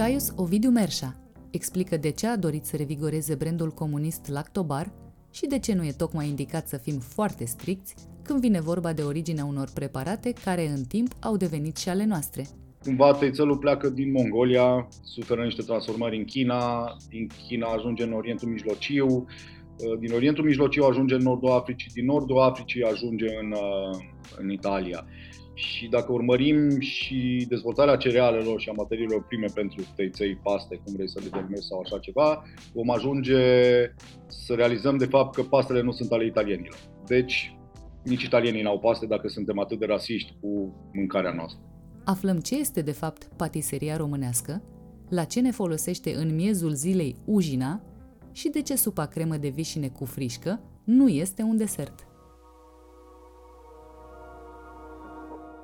Caius Ovidiu Merșa explică de ce a dorit să revigoreze brandul comunist Lactobar și de ce nu e tocmai indicat să fim foarte stricți când vine vorba de originea unor preparate care în timp au devenit și ale noastre. Cumva tăițelul pleacă din Mongolia, suferă niște transformări în China, din China ajunge în Orientul Mijlociu, din Orientul Mijlociu ajunge în Nordul Africii, din Nordul Africii ajunge în, în Italia. Și dacă urmărim și dezvoltarea cerealelor și a materiilor prime pentru tăiței, paste, cum vrei să le denumezi sau așa ceva, vom ajunge să realizăm de fapt că pastele nu sunt ale italienilor. Deci, nici italienii n-au paste dacă suntem atât de rasiști cu mâncarea noastră. Aflăm ce este de fapt patiseria românească, la ce ne folosește în miezul zilei ujina și de ce supa cremă de vișine cu frișcă nu este un desert.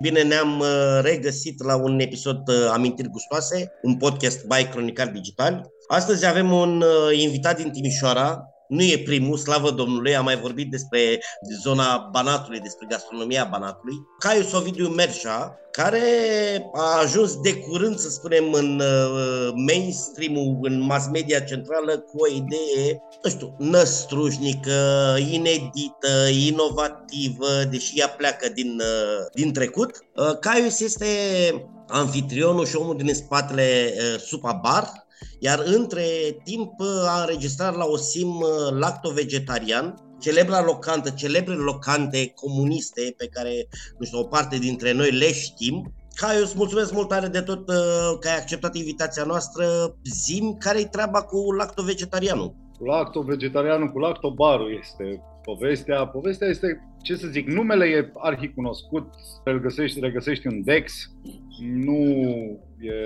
Bine, ne-am uh, regăsit la un episod uh, Amintiri Gustoase, un podcast by Cronicar Digital. Astăzi avem un uh, invitat din Timișoara, nu e primul, slavă Domnului, am mai vorbit despre zona Banatului, despre gastronomia Banatului. Caius Ovidiu Merșa, care a ajuns de curând, să spunem, în uh, mainstream-ul, în mass media centrală, cu o idee, nu știu, năstrușnică, inedită, inovativă, deși ea pleacă din, uh, din trecut. Uh, Caius este anfitrionul și omul din spatele Supa Bar, iar între timp a înregistrat la OSIM lacto-vegetarian, celebra locantă, celebre locante comuniste pe care, nu știu, o parte dintre noi le știm. Caius, mulțumesc mult tare de tot uh, că ai acceptat invitația noastră. Zim, care-i treaba cu lacto-vegetarianul? Cu lacto-vegetarianul, cu lacto-barul este povestea. Povestea este, ce să zic, numele e arhicunoscut, îl găsești, regăsești în Dex, nu e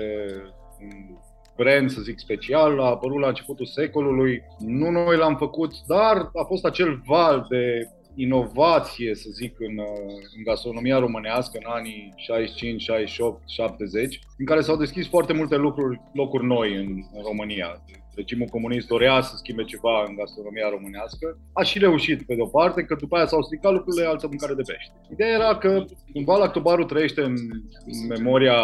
un brand, să zic, special, a apărut la începutul secolului. Nu noi l-am făcut, dar a fost acel val de inovație, să zic, în, în gastronomia românească în anii 65, 68, 70, în care s-au deschis foarte multe lucruri, locuri noi în, în România regimul comunist dorea să schimbe ceva în gastronomia românească. A și reușit, pe de-o parte, că după aia s-au stricat lucrurile altă mâncare de pește. Ideea era că cumva lactobarul trăiește în memoria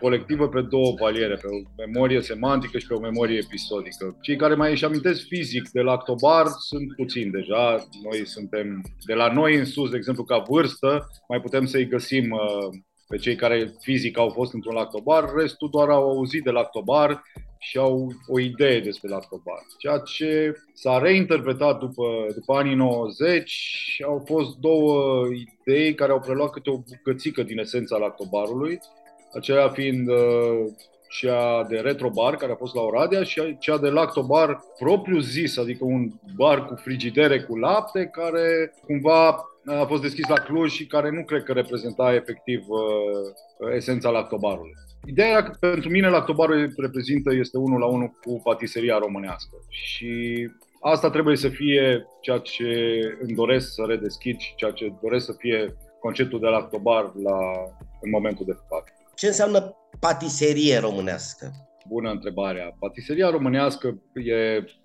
colectivă pe două paliere, pe o memorie semantică și pe o memorie episodică. Cei care mai își amintesc fizic de lactobar sunt puțini deja. Noi suntem de la noi în sus, de exemplu, ca vârstă, mai putem să-i găsim uh, pe cei care fizic au fost într-un lactobar, restul doar au auzit de lactobar și au o idee despre lactobar. Ceea ce s-a reinterpretat după, după anii 90 au fost două idei care au preluat câte o bucățică din esența lactobarului, aceea fiind uh, cea de retrobar, care a fost la Oradea, și cea de lactobar propriu zis, adică un bar cu frigidere cu lapte, care cumva a fost deschis la Cluj și care nu cred că reprezenta efectiv uh, esența lactobarului. Ideea era că pentru mine lactobarul reprezintă, este unul la unul cu patiseria românească și asta trebuie să fie ceea ce îmi doresc să redeschid și ceea ce doresc să fie conceptul de lactobar la, în momentul de față. Ce înseamnă patiserie românească? Bună întrebarea. Patiseria românească e,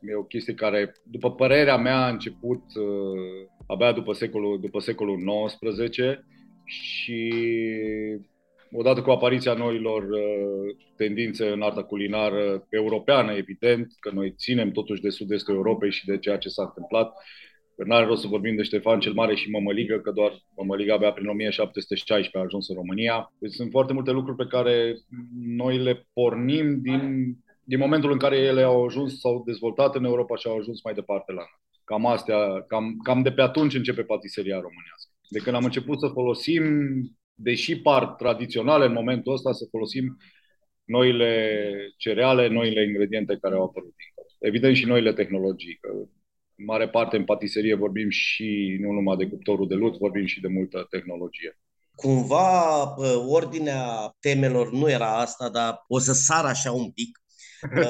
e o chestie care, după părerea mea, a început uh, abia după secolul, după secolul XIX și odată cu apariția noilor uh, tendințe în arta culinară europeană, evident, că noi ținem totuși de sud-estul Europei și de ceea ce s-a întâmplat, că nu are rost să vorbim de Ștefan cel Mare și Mămăligă, că doar Mămăliga abia prin 1716 a ajuns în România. Deci sunt foarte multe lucruri pe care noi le pornim din, din momentul în care ele au ajuns, s-au dezvoltat în Europa și au ajuns mai departe la noi. Cam astea, cam, cam de pe atunci începe patiseria românească. De când am început să folosim, deși par tradiționale în momentul ăsta, să folosim noile cereale, noile ingrediente care au apărut Evident și noile tehnologii, că în mare parte în patiserie vorbim și nu numai de cuptorul de lut, vorbim și de multă tehnologie. Cumva ordinea temelor nu era asta, dar o să sar așa un pic.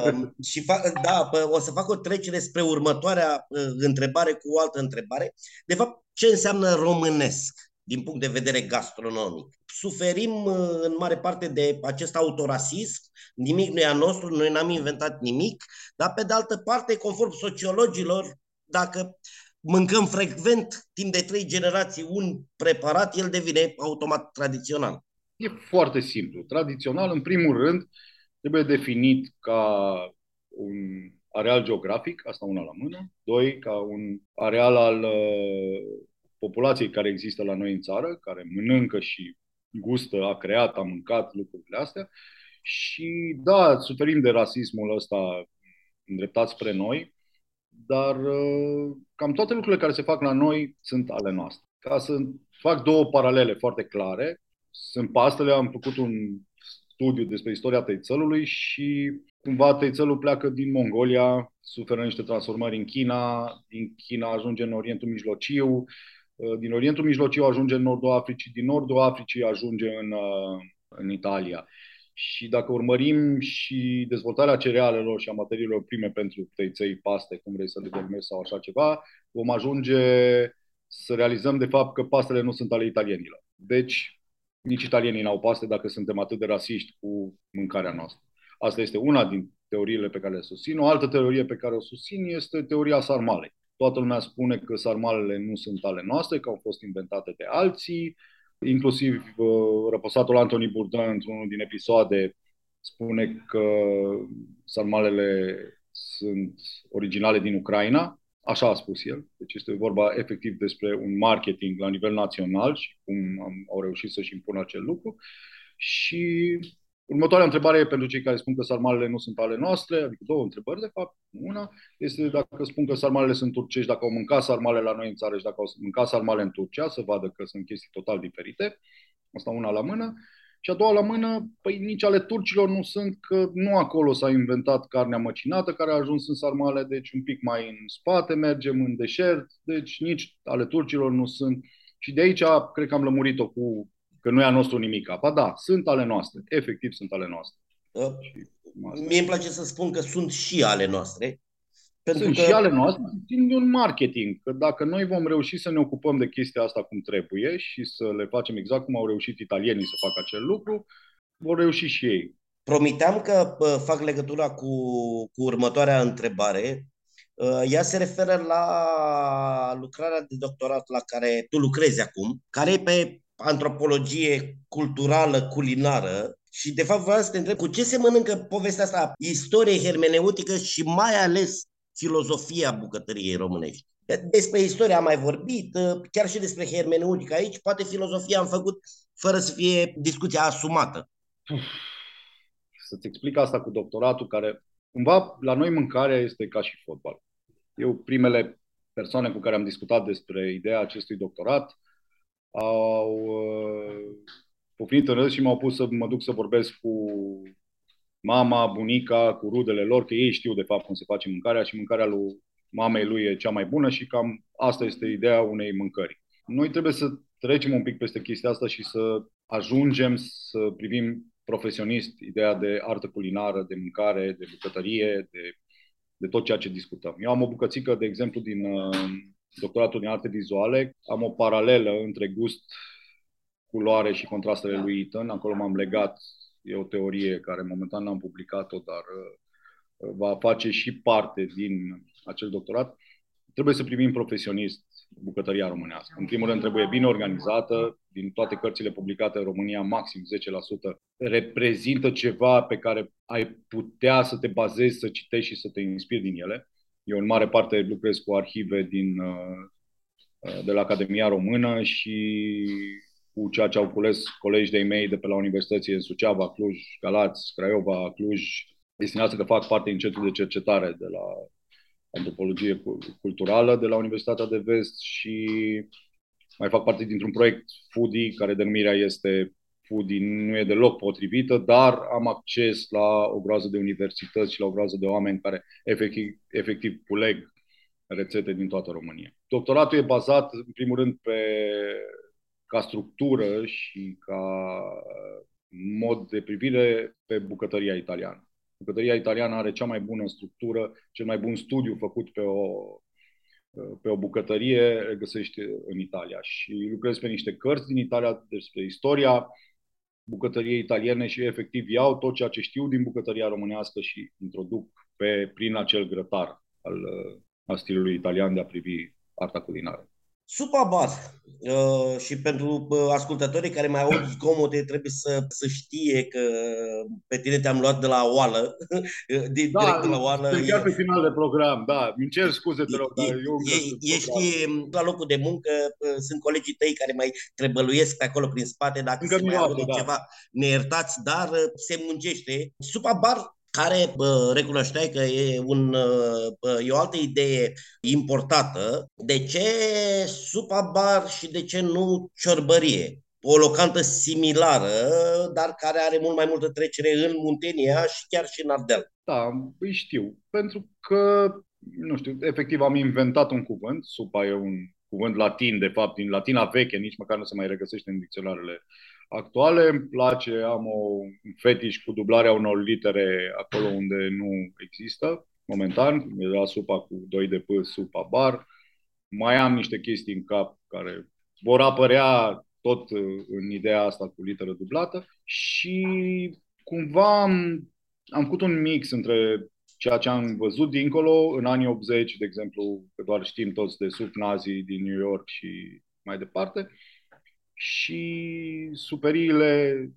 Um, și fac, da, o să fac o trecere spre următoarea uh, întrebare cu o altă întrebare. De fapt, ce înseamnă românesc din punct de vedere gastronomic? Suferim uh, în mare parte de acest autorasism, nimic nu e a nostru, noi n-am inventat nimic, dar pe de altă parte, conform sociologilor, dacă mâncăm frecvent timp de trei generații un preparat, el devine automat tradițional. E foarte simplu. Tradițional, în primul rând, trebuie definit ca un areal geografic, asta una la mână, doi, ca un areal al uh, populației care există la noi în țară, care mănâncă și gustă, a creat, a mâncat lucrurile astea. Și da, suferim de rasismul ăsta îndreptat spre noi, dar uh, cam toate lucrurile care se fac la noi sunt ale noastre. Ca să fac două paralele foarte clare, sunt pastele, am făcut un studiu despre istoria tăițelului și cumva tăițelul pleacă din Mongolia, suferă niște transformări în China, din China ajunge în Orientul Mijlociu, uh, din Orientul Mijlociu ajunge în Nordul Africii, din Nordul Africii ajunge în, uh, în Italia. Și dacă urmărim și dezvoltarea cerealelor și a materiilor prime pentru tăiței, paste, cum vrei să le denumesc sau așa ceva, vom ajunge să realizăm de fapt că pastele nu sunt ale italienilor. Deci, nici italienii n-au paste dacă suntem atât de rasiști cu mâncarea noastră. Asta este una din teoriile pe care le susțin. O altă teorie pe care o susțin este teoria sarmalei. Toată lumea spune că sarmalele nu sunt ale noastre, că au fost inventate de alții, Inclusiv uh, răposatul Anthony Bourdain, într-unul din episoade, spune că sarmalele sunt originale din Ucraina. Așa a spus el. Deci este vorba efectiv despre un marketing la nivel național și cum au reușit să-și impună acel lucru. Și Următoarea întrebare e pentru cei care spun că sarmalele nu sunt ale noastre, adică două întrebări, de fapt. Una este dacă spun că sarmalele sunt turcești, dacă au mâncat sarmale la noi în țară și dacă au mâncat sarmale în Turcia, să vadă că sunt chestii total diferite. Asta una la mână. Și a doua la mână, păi nici ale turcilor nu sunt, că nu acolo s-a inventat carnea măcinată care a ajuns în sarmale, deci un pic mai în spate mergem, în deșert, deci nici ale turcilor nu sunt. Și de aici cred că am lămurit-o cu că nu e a nostru nimic. Ba da, sunt ale noastre. Efectiv sunt ale noastre. Uh, mie îmi place să spun că sunt și ale noastre. Pentru sunt că... și ale noastre, țin de un marketing. Că dacă noi vom reuși să ne ocupăm de chestia asta cum trebuie și să le facem exact cum au reușit italienii să facă acel lucru, vor reuși și ei. Promiteam că fac legătura cu, cu următoarea întrebare. Uh, ea se referă la lucrarea de doctorat la care tu lucrezi acum, care e pe antropologie culturală, culinară și de fapt vreau să te întreb cu ce se mănâncă povestea asta, istorie hermeneutică și mai ales filozofia bucătăriei românești. Despre istorie am mai vorbit, chiar și despre hermeneutică aici, poate filozofia am făcut fără să fie discuția asumată. Să-ți explic asta cu doctoratul, care cumva la noi mâncarea este ca și fotbal. Eu primele persoane cu care am discutat despre ideea acestui doctorat au uh, pufnit în râs și m-au pus să mă duc să vorbesc cu mama, bunica, cu rudele lor, că ei știu de fapt cum se face mâncarea și mâncarea lui mamei lui e cea mai bună și cam asta este ideea unei mâncări. Noi trebuie să trecem un pic peste chestia asta și să ajungem să privim profesionist ideea de artă culinară, de mâncare, de bucătărie, de, de tot ceea ce discutăm. Eu am o bucățică, de exemplu, din uh, doctoratul din arte vizuale, am o paralelă între gust, culoare și contrastele lui Eaton. Acolo m-am legat, e o teorie care momentan n-am publicat-o, dar uh, va face și parte din acel doctorat. trebuie să primim profesionist bucătăria românească. În primul rând trebuie bine organizată, din toate cărțile publicate în România, maxim 10% reprezintă ceva pe care ai putea să te bazezi, să citești și să te inspiri din ele. Eu în mare parte lucrez cu arhive din, uh, de la Academia Română și cu ceea ce au cules colegi de mei de pe la universității în Suceava, Cluj, Galați, Craiova, Cluj, destinați că fac parte din centrul de cercetare de la antropologie culturală de la Universitatea de Vest și mai fac parte dintr-un proiect Foodie, care denumirea este Foodie nu e deloc potrivită, dar am acces la o groază de universități și la o groază de oameni care efectiv, efectiv culeg rețete din toată România. Doctoratul e bazat, în primul rând, pe, ca structură și ca mod de privire pe bucătăria italiană. Bucătăria italiană are cea mai bună structură, cel mai bun studiu făcut pe o, pe o bucătărie găsești în Italia. Și lucrez pe niște cărți din Italia despre istoria bucătăriei italiene și efectiv iau tot ceea ce știu din bucătăria românească și introduc pe, prin acel grătar al, al stilului italian de a privi arta culinară. Supa bar. Uh, și pentru uh, ascultătorii care mai aud zgomote, trebuie să, să știe că pe tine te-am luat de la oală, din, da, direct de la oală. Chiar pe final de program, da. Îmi cer scuze, te rog, e, dar eu e, Ești la locul de muncă, uh, sunt colegii tăi care mai trebăluiesc pe acolo prin spate, dacă Încă se mai aude da. ceva, ne iertați, dar uh, se muncește. Supa bar care bă, recunoșteai că e, un, bă, e o altă idee importată, de ce supa bar și de ce nu ciorbărie? O locantă similară, dar care are mult mai multă trecere în Muntenia și chiar și în Ardel. Da, îi știu. Pentru că, nu știu, efectiv am inventat un cuvânt. Supa e un cuvânt latin, de fapt, din latina veche, nici măcar nu se mai regăsește în dicționarele actuale. Îmi place, am o, un fetiș cu dublarea unor litere acolo unde nu există, momentan. Era supa cu 2 de P, supa bar. Mai am niște chestii în cap care vor apărea tot în ideea asta cu literă dublată și cumva am, am făcut un mix între ceea ce am văzut dincolo în anii 80, de exemplu, că doar știm toți de sub nazii din New York și mai departe, și superiile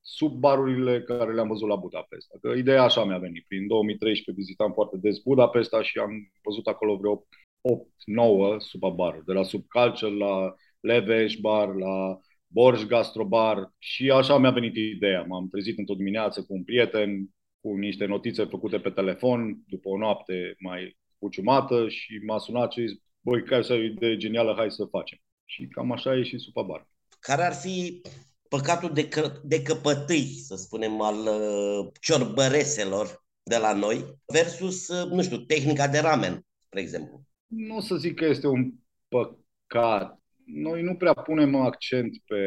sub barurile care le-am văzut la Budapesta. Că ideea așa mi-a venit. Prin 2013 vizitam foarte des Budapesta și am văzut acolo vreo 8-9 subabaruri, de la Subculture la Leveș Bar, la Borj Gastrobar și așa mi-a venit ideea. M-am trezit într-o dimineață cu un prieten, cu niște notițe făcute pe telefon, după o noapte mai puciumată și m-a sunat și zis, băi, care să idee genială, hai să facem. Și cam așa e și Supabar care ar fi păcatul de, că, de căpătâi, să spunem, al uh, ciorbăreselor de la noi, versus, uh, nu știu, tehnica de ramen, spre exemplu. Nu o să zic că este un păcat. Noi nu prea punem accent pe,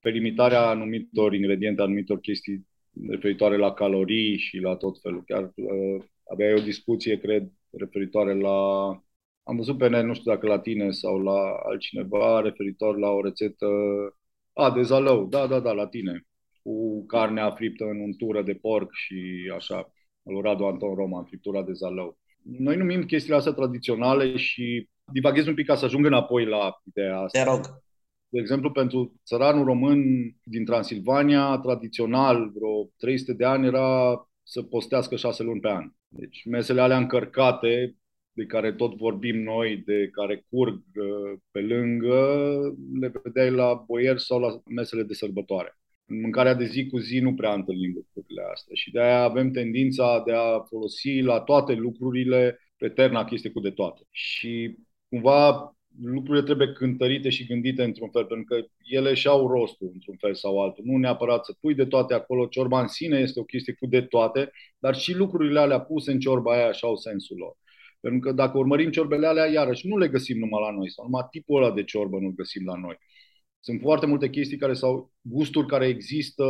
pe limitarea anumitor ingrediente, anumitor chestii referitoare la calorii și la tot felul. Chiar uh, aveai o discuție, cred, referitoare la am văzut pe net, nu știu dacă la tine sau la altcineva, referitor la o rețetă, a, de zalău, da, da, da, la tine, cu carnea friptă în untură de porc și așa, lui Radu Anton Roma, în friptura de zalău. Noi numim chestiile astea tradiționale și divaghez un pic ca să ajung înapoi la ideea asta. Te rog. De exemplu, pentru țăranul român din Transilvania, tradițional, vreo 300 de ani, era să postească șase luni pe an. Deci mesele alea încărcate de care tot vorbim noi, de care curg uh, pe lângă, le vedeai la boieri sau la mesele de sărbătoare. În mâncarea de zi cu zi nu prea întâlnim lucrurile astea și de aia avem tendința de a folosi la toate lucrurile eterna chestie cu de toate. Și cumva lucrurile trebuie cântărite și gândite într-un fel, pentru că ele și-au rostul într-un fel sau altul. Nu neapărat să pui de toate acolo. Ciorba în sine este o chestie cu de toate, dar și lucrurile alea puse în ciorba aia și-au sensul lor. Pentru că dacă urmărim ciorbele alea, iarăși, nu le găsim numai la noi, sau numai tipul ăla de ciorbă nu-l găsim la noi. Sunt foarte multe chestii care sau gusturi care există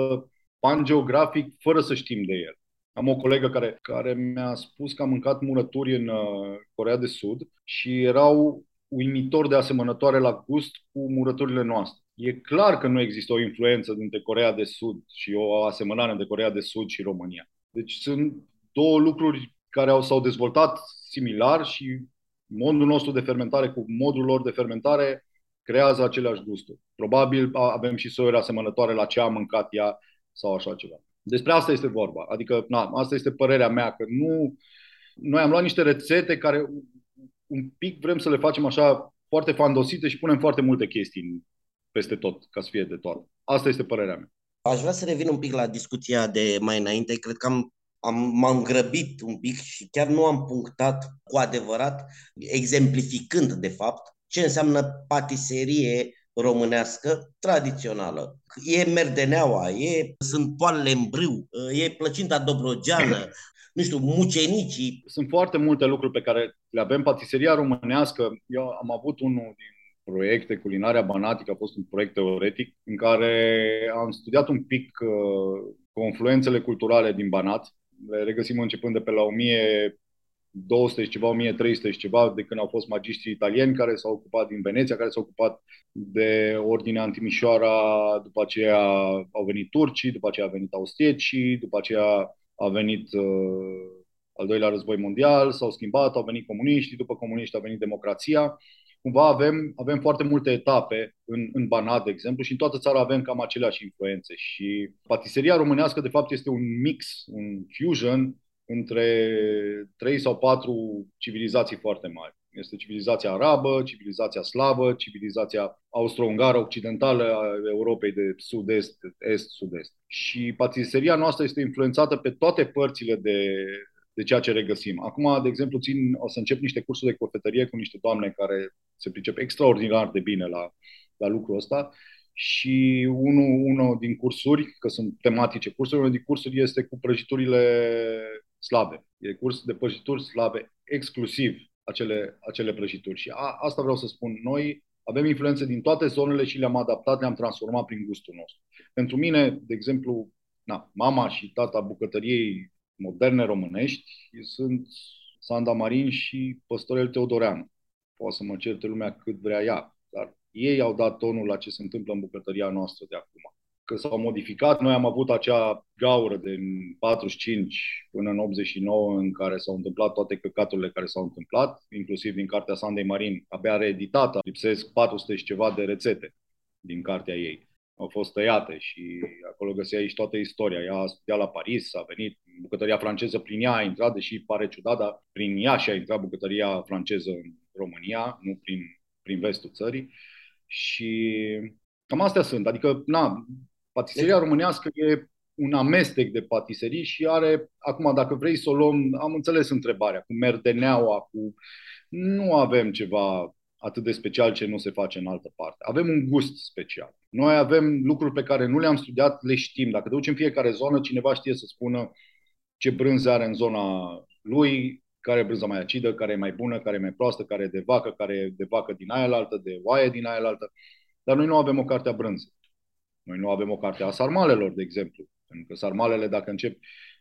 pan-geografic fără să știm de el. Am o colegă care, care mi-a spus că a mâncat murături în uh, Corea de Sud și erau uimitor de asemănătoare la gust cu murăturile noastre. E clar că nu există o influență dintre Corea de Sud și o asemănare între Corea de Sud și România. Deci sunt două lucruri care au, s-au dezvoltat similar și modul nostru de fermentare cu modul lor de fermentare creează aceleași gusturi. Probabil avem și soiuri asemănătoare la ce a mâncat ea sau așa ceva. Despre asta este vorba. Adică, na, asta este părerea mea, că nu... Noi am luat niște rețete care un pic vrem să le facem așa foarte fandosite și punem foarte multe chestii peste tot, ca să fie de toate. Asta este părerea mea. Aș vrea să revin un pic la discuția de mai înainte. Cred că am, am, m-am grăbit un pic și chiar nu am punctat cu adevărat, exemplificând de fapt, ce înseamnă patiserie românească tradițională. E merdeneaua, e, sunt poalele în brâu, e plăcinta dobrogeană, nu știu, mucenicii. Sunt foarte multe lucruri pe care le avem. Patiseria românească, eu am avut unul din proiecte, culinarea banatică a fost un proiect teoretic în care am studiat un pic uh, confluențele culturale din Banat. Le regăsim începând de pe la 1200 și ceva, 1300 și ceva, de când au fost magiștri italieni care s-au ocupat din Veneția, care s-au ocupat de ordinea în Timișoara, după aceea au venit turcii, după aceea au venit austriecii, după aceea a venit uh, al doilea război mondial, s-au schimbat, au venit comuniștii, după comuniști a venit democrația. Cumva avem, avem foarte multe etape în, în Banat, de exemplu, și în toată țara avem cam aceleași influențe. Și patiseria românească, de fapt, este un mix, un fusion între trei sau patru civilizații foarte mari. Este civilizația arabă, civilizația slavă, civilizația austro-ungară occidentală a Europei de sud-est, est-sud-est. Și patiseria noastră este influențată pe toate părțile de, de ceea ce regăsim. Acum, de exemplu, țin, o să încep niște cursuri de cofetărie cu niște doamne care se pricep extraordinar de bine la, la lucrul ăsta și unul, unul din cursuri, că sunt tematice cursuri, unul din cursuri este cu prăjiturile slabe. E curs de prăjituri slabe exclusiv acele, acele prăjituri. Și a, asta vreau să spun. Noi avem influențe din toate zonele și le-am adaptat, le-am transformat prin gustul nostru. Pentru mine, de exemplu, na, mama și tata bucătăriei moderne românești sunt Sanda Marin și Păstorel Teodoreanu. Poate să mă certe lumea cât vrea ea, dar ei au dat tonul la ce se întâmplă în bucătăria noastră de acum că s-au modificat. Noi am avut acea gaură de 45 până în 89 în care s-au întâmplat toate căcaturile care s-au întâmplat, inclusiv din cartea Sandei Marin, abia reeditată, lipsesc 400 și ceva de rețete din cartea ei. Au fost tăiate și acolo găsea aici toată istoria. Ea a studiat la Paris, a venit bucătăria franceză prin ea a intrat, deși pare ciudat, dar prin ea și a intrat bucătăria franceză în România, nu prin, prin vestul țării. Și cam astea sunt. Adică, na, Patiseria românească e un amestec de patiserii și are, acum dacă vrei să o luăm, am înțeles întrebarea, cu merdeneaua, cu... Nu avem ceva atât de special ce nu se face în altă parte. Avem un gust special. Noi avem lucruri pe care nu le-am studiat, le știm. Dacă te duci în fiecare zonă, cineva știe să spună ce brânză are în zona lui, care e brânza mai acidă, care e mai bună, care e mai proastă, care e de vacă, care e de vacă din aia altă, de oaie din aia altă. Dar noi nu avem o carte a brânzei. Noi nu avem o carte a sarmalelor, de exemplu. Pentru că sarmalele, dacă încep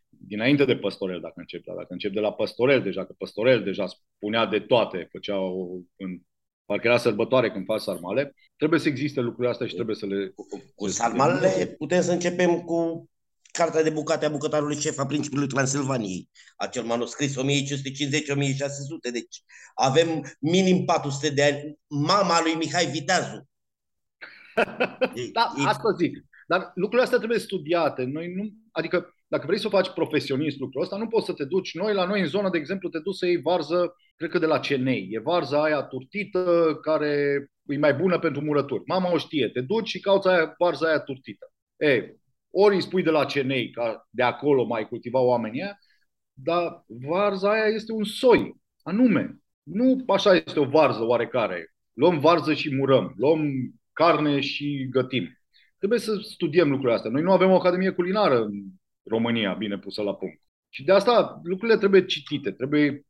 dinainte de păstorel, dacă încep, dar dacă încep de la păstorel, deja că păstorel deja spunea de toate, făcea o, în, parcă era sărbătoare când faci sarmale, trebuie să existe lucrurile astea și trebuie să le... Cu, cu sarmalele putem să începem cu Cartea de bucate a bucătarului șef a principiului Transilvaniei, acel manuscris 1550-1600, deci avem minim 400 de ani. Mama lui Mihai Viteazu da, asta zic. Dar lucrurile astea trebuie studiate. Noi nu, adică dacă vrei să o faci profesionist lucrul ăsta, nu poți să te duci. Noi, la noi în zonă, de exemplu, te duci să iei varză, cred că de la Cenei. E varza aia turtită care e mai bună pentru murături. Mama o știe. Te duci și cauți aia, varza aia turtită. E, ori îi spui de la Cenei, ca de acolo mai cultiva oamenii aia, dar varza aia este un soi, anume. Nu așa este o varză oarecare. Luăm varză și murăm. Luăm carne și gătim. Trebuie să studiem lucrurile astea. Noi nu avem o academie culinară în România bine pusă la punct. Și de asta lucrurile trebuie citite, trebuie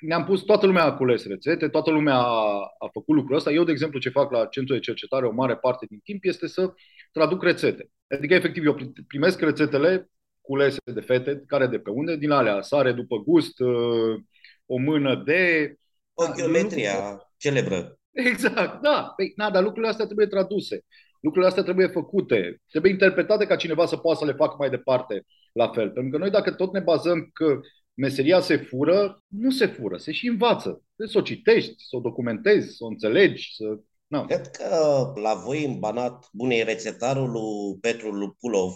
ne-am pus, toată lumea a cules rețete, toată lumea a, a făcut lucrul ăsta. Eu, de exemplu, ce fac la centru de cercetare o mare parte din timp este să traduc rețete. Adică, efectiv, eu primesc rețetele culese de fete, care de pe unde, din alea, sare după gust, uh, o mână de... O geometria celebră. Exact, da. Păi, na, dar lucrurile astea trebuie traduse. Lucrurile astea trebuie făcute. Trebuie interpretate ca cineva să poată să le facă mai departe la fel. Pentru că noi dacă tot ne bazăm că meseria se fură, nu se fură, se și învață. Trebuie să o citești, să o documentezi, să o înțelegi, să No. Cred că la voi în Banat, bune, rețetarul lui Petru Lupulov,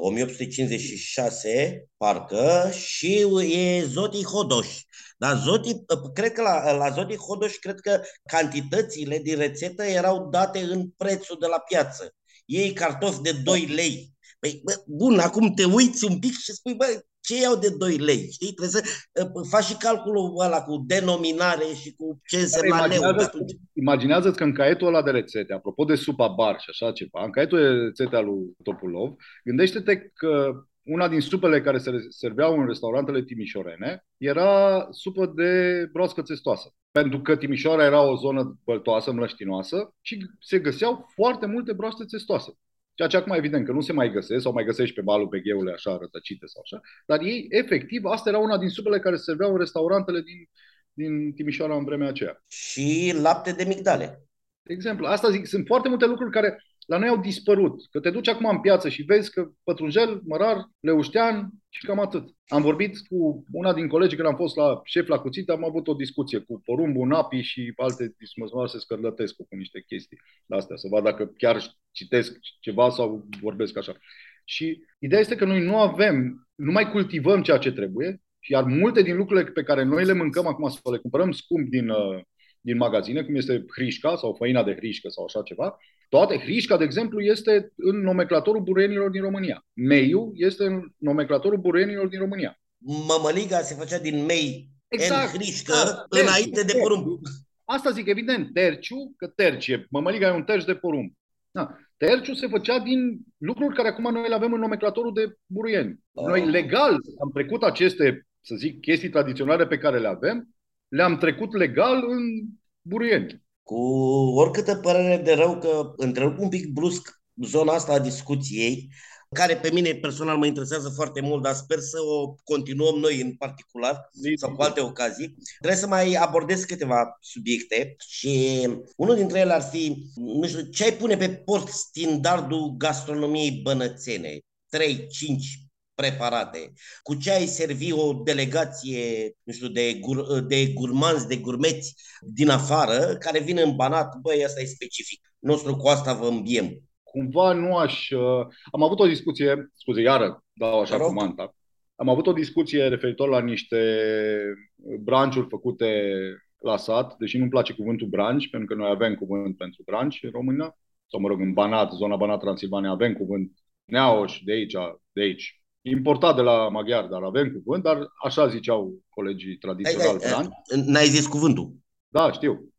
1856, parcă, și e Zoti Hodoș. Dar Zoti, cred că la, la Zoti Hodoș, cred că cantitățile din rețetă erau date în prețul de la piață. Ei cartofi de 2 lei. Păi, bă, bun, acum te uiți un pic și spui, bă, ce iau de 2 lei? Știi? Trebuie să uh, faci și calculul ăla cu denominare și cu ce înseamnă leu. Atunci... Imaginează-ți că în caietul ăla de rețete, apropo de supa bar și așa ceva, în caietul de rețete al lui Topulov, gândește-te că una din supele care se serveau în restaurantele timișorene era supă de broască țestoasă. Pentru că Timișoara era o zonă băltoasă, mlăștinoasă și se găseau foarte multe broaște țestoase. Ceea ce acum evident că nu se mai găsesc sau mai găsești pe balul pe gheule așa rătăcite sau așa, dar ei efectiv, asta era una din supele care serveau în restaurantele din, din Timișoara în vremea aceea. Și lapte de migdale. De exemplu, asta zic, sunt foarte multe lucruri care la noi au dispărut. Că te duci acum în piață și vezi că pătrunjel, mărar, leuștean și cam atât. Am vorbit cu una din colegii când am fost la șef la cuțit, am avut o discuție cu porumbul, napi și alte dismăzoase scărlătescu cu niște chestii de astea, să vad dacă chiar citesc ceva sau vorbesc așa. Și ideea este că noi nu avem, nu mai cultivăm ceea ce trebuie, iar multe din lucrurile pe care noi le mâncăm acum, să le cumpărăm scump din, uh, din magazine, cum este hrișca sau făina de hrișcă sau așa ceva, toate, hrișca, de exemplu, este în nomenclatorul buruienilor din România. Meiu este în nomenclatorul buruienilor din România. Mămăliga se făcea din mei exact. în hrișcă da, înainte de porumb. Asta zic, evident, terciu, că tercie. Mămăliga e un terci de porumb. Da. Terciu se făcea din lucruri care acum noi le avem în nomenclatorul de buruieni. Oh. Noi legal am trecut aceste, să zic, chestii tradiționale pe care le avem, le-am trecut legal în buruieni cu oricâtă părere de rău că întrerup un pic brusc zona asta a discuției, care pe mine personal mă interesează foarte mult, dar sper să o continuăm noi în particular sau cu alte ocazii. Trebuie să mai abordez câteva subiecte și unul dintre ele ar fi, nu știu, ce ai pune pe port standardul gastronomiei bănățene? 3, 5, preparate. Cu ce ai servi o delegație, nu știu, de, gur, de gurmanzi, de gurmeți din afară, care vin în Banat, băi, asta e specific. Nostru cu asta vă îmbiem. Cumva nu aș... Uh, am avut o discuție, scuze, iară dau așa cu manta. Am avut o discuție referitor la niște branciuri făcute la sat, deși nu-mi place cuvântul branci, pentru că noi avem cuvânt pentru branci în România, sau mă rog, în Banat, zona Banat Transilvania, avem cuvânt Neauș, de aici, de aici, importat de la maghiar, dar avem cuvânt, dar așa ziceau colegii tradiționali. N-ai zis cuvântul? Da, știu.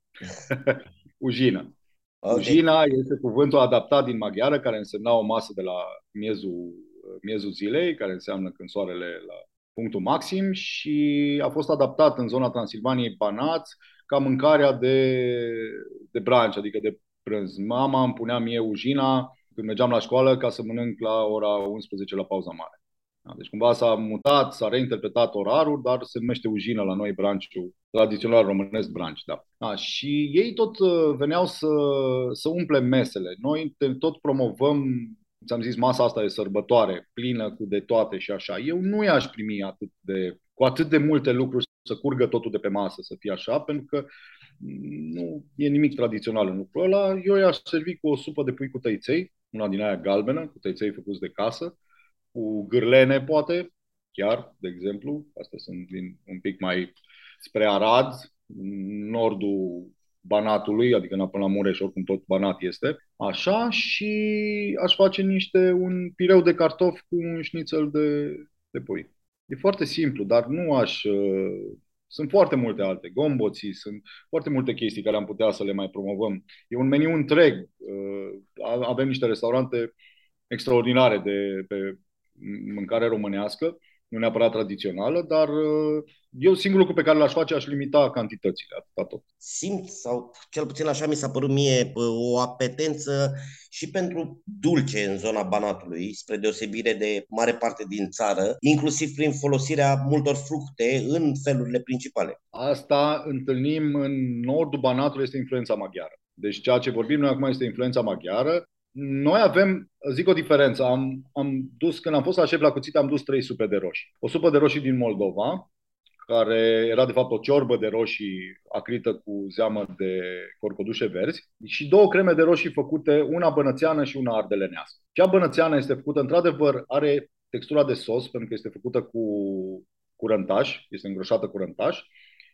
Ujina. Okay. Ujina este cuvântul adaptat din maghiară, care însemna o masă de la miezul, miezul zilei, care înseamnă când soarele la punctul maxim și a fost adaptat în zona Transilvaniei Banați ca mâncarea de, de branci, adică de prânz. Mama îmi punea mie ujina când mergeam la școală ca să mănânc la ora 11 la pauza mare. Da, deci cumva s-a mutat, s-a reinterpretat orarul, dar se numește ujină la noi branciul tradițional românesc branci. Da. Da, și ei tot uh, veneau să, să umple mesele. Noi tot promovăm, ți-am zis, masa asta e sărbătoare, plină cu de toate și așa. Eu nu i-aș primi atât de, cu atât de multe lucruri să curgă totul de pe masă, să fie așa, pentru că nu e nimic tradițional în lucrul ăla. Eu i-aș servi cu o supă de pui cu tăiței, una din aia galbenă, cu tăiței făcuți de casă, cu gârlene, poate, chiar, de exemplu. Astea sunt din, un pic mai spre Arad, nordul Banatului, adică până la Mureș, oricum tot Banat este. Așa și aș face niște, un pireu de cartofi cu un șnițel de, de pui. E foarte simplu, dar nu aș... Uh, sunt foarte multe alte, gomboții, sunt foarte multe chestii care am putea să le mai promovăm. E un meniu întreg. Uh, avem niște restaurante extraordinare de, pe mâncare românească, nu neapărat tradițională, dar uh, eu singurul lucru pe care l-aș face aș limita cantitățile, atâta tot. Simt, sau cel puțin așa mi s-a părut mie, o apetență și pentru dulce în zona Banatului, spre deosebire de mare parte din țară, inclusiv prin folosirea multor fructe în felurile principale. Asta întâlnim în nordul Banatului, este influența maghiară. Deci ceea ce vorbim noi acum este influența maghiară. Noi avem zic o diferență. Am, am dus, când am fost la șef la cuțit, am dus trei supe de roșii. O supă de roșii din Moldova, care era de fapt o ciorbă de roșii acrită cu zeamă de corcodușe verzi și două creme de roșii făcute, una bănățeană și una ardelenească. Cea bănățeană este făcută, într-adevăr, are textura de sos, pentru că este făcută cu curăntaș, este îngroșată cu rântaș,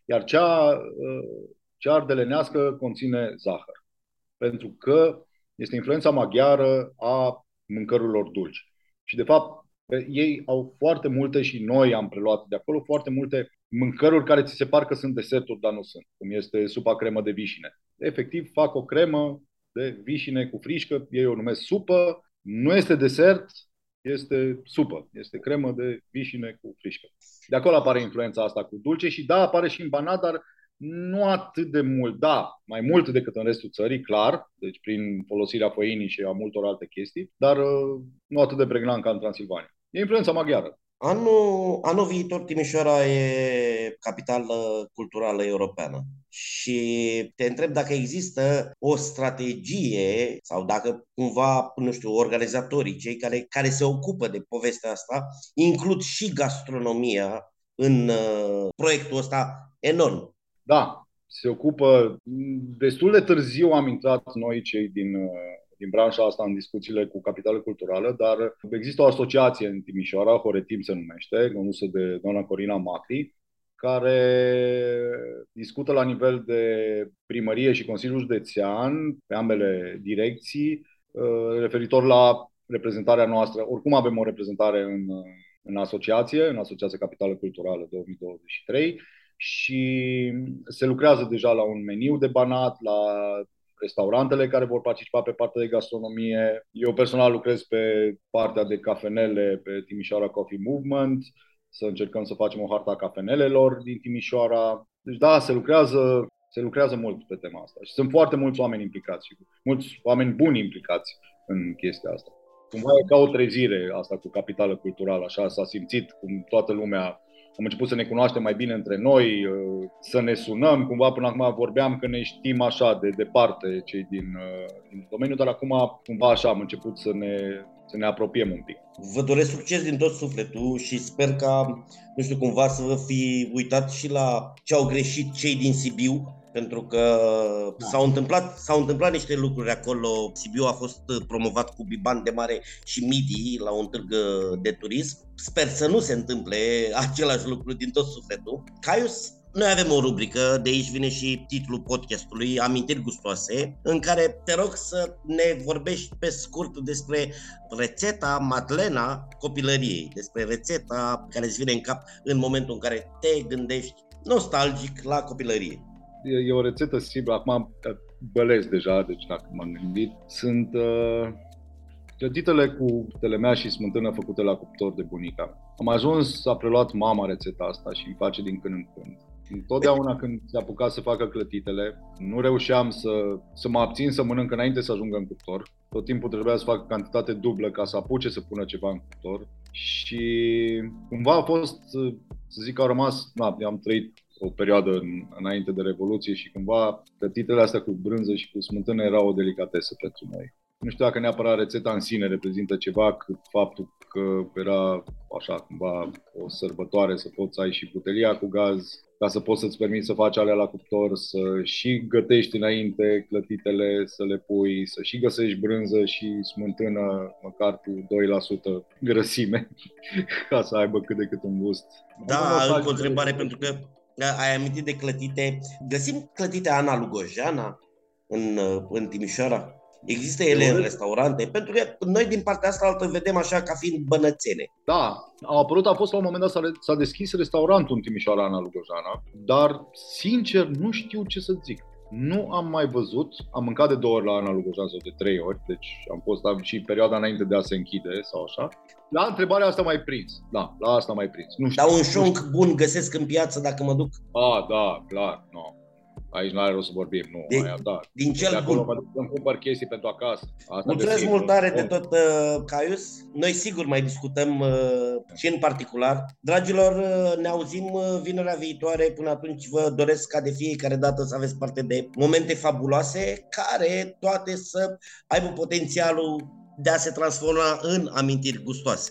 iar cea, uh, cea ardelenească conține zahăr, pentru că este influența maghiară a mâncărurilor dulci. Și, de fapt, ei au foarte multe și noi am preluat de acolo foarte multe mâncăruri care ți se par că sunt deserturi, dar nu sunt, cum este supa cremă de vișine. Efectiv, fac o cremă de vișine cu frișcă, ei o numesc supă, nu este desert, este supă, este cremă de vișine cu frișcă. De acolo apare influența asta cu dulce și da, apare și în banat, dar nu atât de mult. Da, mai mult decât în restul țării, clar, deci prin folosirea făinii și a multor alte chestii, dar uh, nu atât de pregnant ca în Transilvania. E influența maghiară. Anul, anul viitor Timișoara e capitală culturală europeană și te întreb dacă există o strategie sau dacă cumva, nu știu, organizatorii, cei care, care se ocupă de povestea asta, includ și gastronomia în uh, proiectul ăsta enorm. Da, se ocupă destul de târziu am intrat noi cei din uh, din branșa asta în discuțiile cu Capitală Culturală, dar există o asociație în Timișoara, Horetim se numește, condusă de doamna Corina Macri, care discută la nivel de primărie și Consiliul Județean, pe ambele direcții, uh, referitor la reprezentarea noastră. Oricum avem o reprezentare în, în asociație, în Asociația Capitală Culturală 2023 și se lucrează deja la un meniu de banat, la restaurantele care vor participa pe partea de gastronomie. Eu personal lucrez pe partea de cafenele pe Timișoara Coffee Movement, să încercăm să facem o harta a cafenelelor din Timișoara. Deci da, se lucrează, se lucrează mult pe tema asta și sunt foarte mulți oameni implicați și mulți oameni buni implicați în chestia asta. Cumva e ca o trezire asta cu capitală culturală, așa s-a simțit cum toată lumea am început să ne cunoaștem mai bine între noi, uh, să ne sunăm. Cumva până acum vorbeam că ne știm așa de departe cei din, uh, din domeniu, dar acum cumva așa am început să ne, să ne apropiem un pic. Vă doresc succes din tot sufletul și sper ca, nu știu, cumva să vă fi uitat și la ce au greșit cei din Sibiu, pentru că da. s-au, întâmplat, s-au întâmplat niște lucruri acolo. Sibiu a fost promovat cu biban de mare și midi la un târg de turism. Sper să nu se întâmple același lucru din tot sufletul. Caius, noi avem o rubrică, de aici vine și titlul podcastului, Amintiri gustoase, în care te rog să ne vorbești pe scurt despre rețeta Madlena copilăriei, despre rețeta care îți vine în cap în momentul în care te gândești nostalgic la copilărie e, e o rețetă simplă. Acum bălesc deja, deci dacă m-am gândit. Sunt uh, clătitele cu telemea și smântână făcute la cuptor de bunica. Am ajuns, a preluat mama rețeta asta și îmi face din când în când. Întotdeauna când se apuca să facă clătitele, nu reușeam să, să mă abțin să mănânc înainte să ajungă în cuptor. Tot timpul trebuia să fac cantitate dublă ca să apuce să pună ceva în cuptor. Și cumva a fost, să zic, au rămas, na, am trăit o perioadă în, înainte de Revoluție și cumva cătitele astea cu brânză și cu smântână era o delicatesă pentru noi. Nu știu dacă neapărat rețeta în sine reprezintă ceva, cât faptul că era așa cumva o sărbătoare să poți să ai și butelia cu gaz, ca să poți să-ți permiți să faci alea la cuptor, să și gătești înainte clătitele, să le pui, să și găsești brânză și smântână, măcar cu 2% grăsime, ca să aibă cât de cât un gust. Da, încă o întrebare, pentru că ai amintit de clătite. Găsim clătite Ana Lugojana în, în Timișoara? Există ele în restaurante? Pentru că noi din partea asta altă vedem așa ca fiind bănățene. Da, a apărut, a fost la un moment dat, s-a, s-a deschis restaurantul în Timișoara Ana Lugojana, dar sincer nu știu ce să zic. Nu am mai văzut, am mâncat de două ori la Ana Lugojana sau de trei ori, deci am fost și perioada înainte de a se închide sau așa. La întrebarea asta mai prins. Da, la asta mai prins. Nu știu. Dar un șonc bun găsesc în piață dacă mă duc? Ah, da, clar, nu. No. Aici nu are rost să vorbim, nu. De, aia, da. Din cel de acolo bun. Mă cumpăr chestii pentru acasă. Asta Mulțumesc mult tare de tot, uh, Caius. Noi sigur mai discutăm uh, și în particular. Dragilor, uh, ne auzim uh, vinerea viitoare. Până atunci vă doresc ca de fiecare dată să aveți parte de momente fabuloase care toate să aibă potențialul de a se transforma în amintiri gustoase.